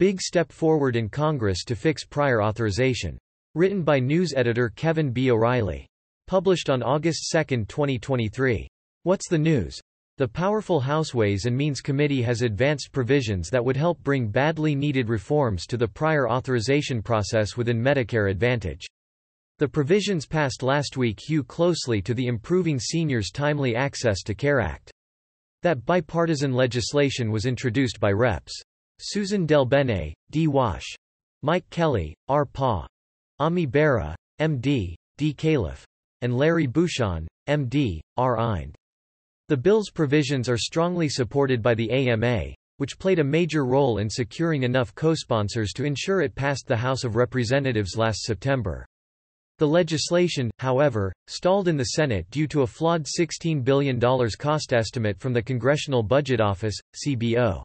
Big step forward in Congress to fix prior authorization. Written by news editor Kevin B. O'Reilly. Published on August 2, 2023. What's the news? The powerful House Ways and Means Committee has advanced provisions that would help bring badly needed reforms to the prior authorization process within Medicare Advantage. The provisions passed last week hew closely to the Improving Seniors Timely Access to Care Act. That bipartisan legislation was introduced by Reps. Susan DelBene, D. Wash. Mike Kelly, R. Pa. Ami Bera, M.D., D. Calif. And Larry Bucshon, M.D., R. Ind. The bill's provisions are strongly supported by the AMA, which played a major role in securing enough co-sponsors to ensure it passed the House of Representatives last September. The legislation, however, stalled in the Senate due to a flawed $16 billion cost estimate from the Congressional Budget Office, CBO.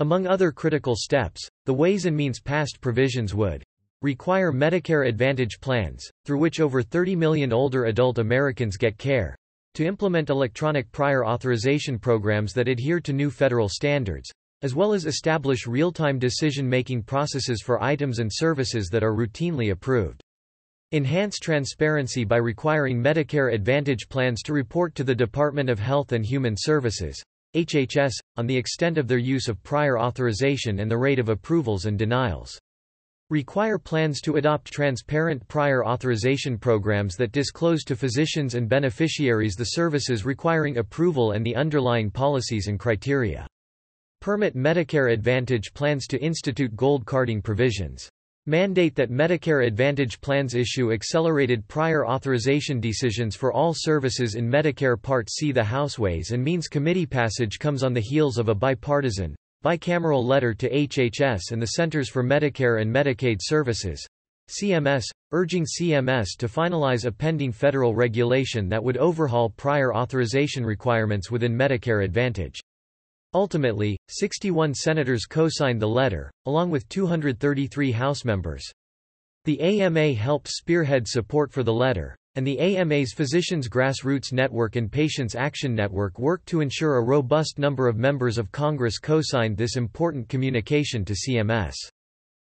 Among other critical steps, the Ways and Means passed provisions would require Medicare Advantage plans, through which over 30 million older adult Americans get care, to implement electronic prior authorization programs that adhere to new federal standards, as well as establish real-time decision-making processes for items and services that are routinely approved. Enhance transparency by requiring Medicare Advantage plans to report to the Department of Health and Human Services, HHS, on the extent of their use of prior authorization and the rate of approvals and denials. Require plans to adopt transparent prior authorization programs that disclose to physicians and beneficiaries the services requiring approval and the underlying policies and criteria. Permit Medicare Advantage plans to institute gold carding provisions. Mandate that Medicare Advantage plans issue accelerated prior authorization decisions for all services in Medicare Part C. The House Ways and Means Committee passage comes on the heels of a bipartisan, bicameral letter to HHS and the Centers for Medicare and Medicaid Services, CMS, urging CMS to finalize a pending federal regulation that would overhaul prior authorization requirements within Medicare Advantage. Ultimately, 61 senators co-signed the letter, along with 233 House members. The AMA helped spearhead support for the letter, and the AMA's Physicians Grassroots Network and Patients Action Network worked to ensure a robust number of members of Congress co-signed this important communication to CMS.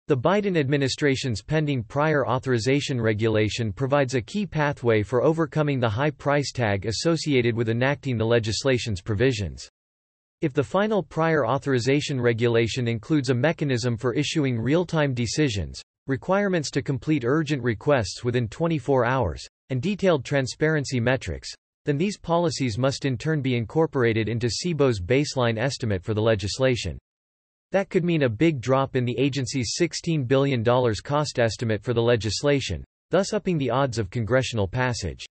The Biden administration's pending prior authorization regulation provides a key pathway for overcoming the high price tag associated with enacting the legislation's provisions. If the final prior authorization regulation includes a mechanism for issuing real-time decisions, requirements to complete urgent requests within 24 hours, and detailed transparency metrics, then these policies must in turn be incorporated into CBO's baseline estimate for the legislation. That could mean a big drop in the agency's $16 billion cost estimate for the legislation, thus upping the odds of congressional passage.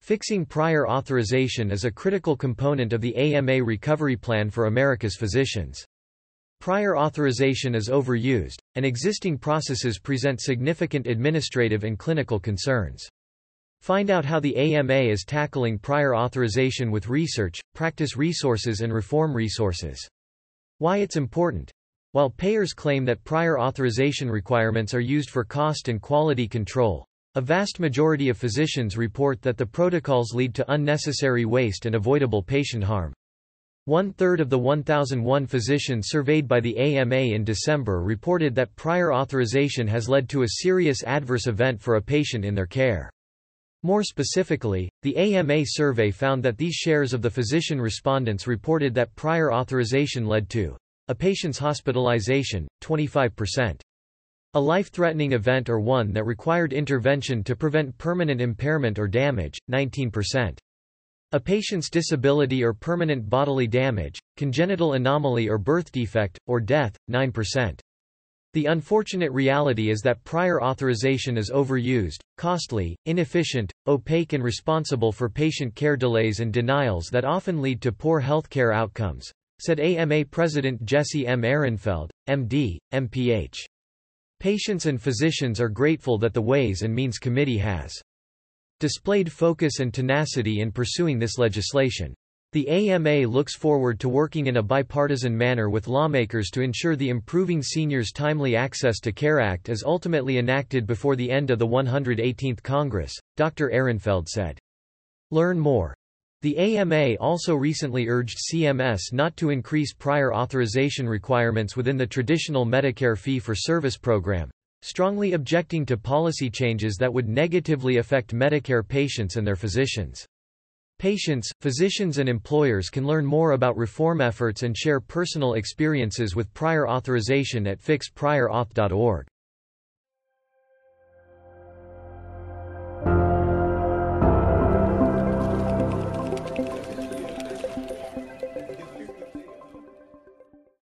Fixing prior authorization is a critical component of the AMA Recovery Plan for America's physicians. Prior authorization is overused, and existing processes present significant administrative and clinical concerns. Find out how the AMA is tackling prior authorization with research, practice resources and reform resources. Why it's important. While payers claim that prior authorization requirements are used for cost and quality control, a vast majority of physicians report that the protocols lead to unnecessary waste and avoidable patient harm. One-third of the 1,001 physicians surveyed by the AMA in December reported that prior authorization has led to a serious adverse event for a patient in their care. More specifically, the AMA survey found that these shares of the physician respondents reported that prior authorization led to a patient's hospitalization, 25%. A life-threatening event or one that required intervention to prevent permanent impairment or damage, 19%. A patient's disability or permanent bodily damage, congenital anomaly or birth defect, or death, 9%. The unfortunate reality is that prior authorization is overused, costly, inefficient, opaque and responsible for patient care delays and denials that often lead to poor healthcare outcomes, said AMA President Jesse M. Ehrenfeld, MD, MPH. Patients and physicians are grateful that the Ways and Means Committee has displayed focus and tenacity in pursuing this legislation. The AMA looks forward to working in a bipartisan manner with lawmakers to ensure the Improving Seniors Timely Access to Care Act is ultimately enacted before the end of the 118th Congress, Dr. Ehrenfeld said. Learn more. The AMA also recently urged CMS not to increase prior authorization requirements within the traditional Medicare fee-for-service program, strongly objecting to policy changes that would negatively affect Medicare patients and their physicians. Patients, physicians and employers can learn more about reform efforts and share personal experiences with prior authorization at fixpriorauth.org.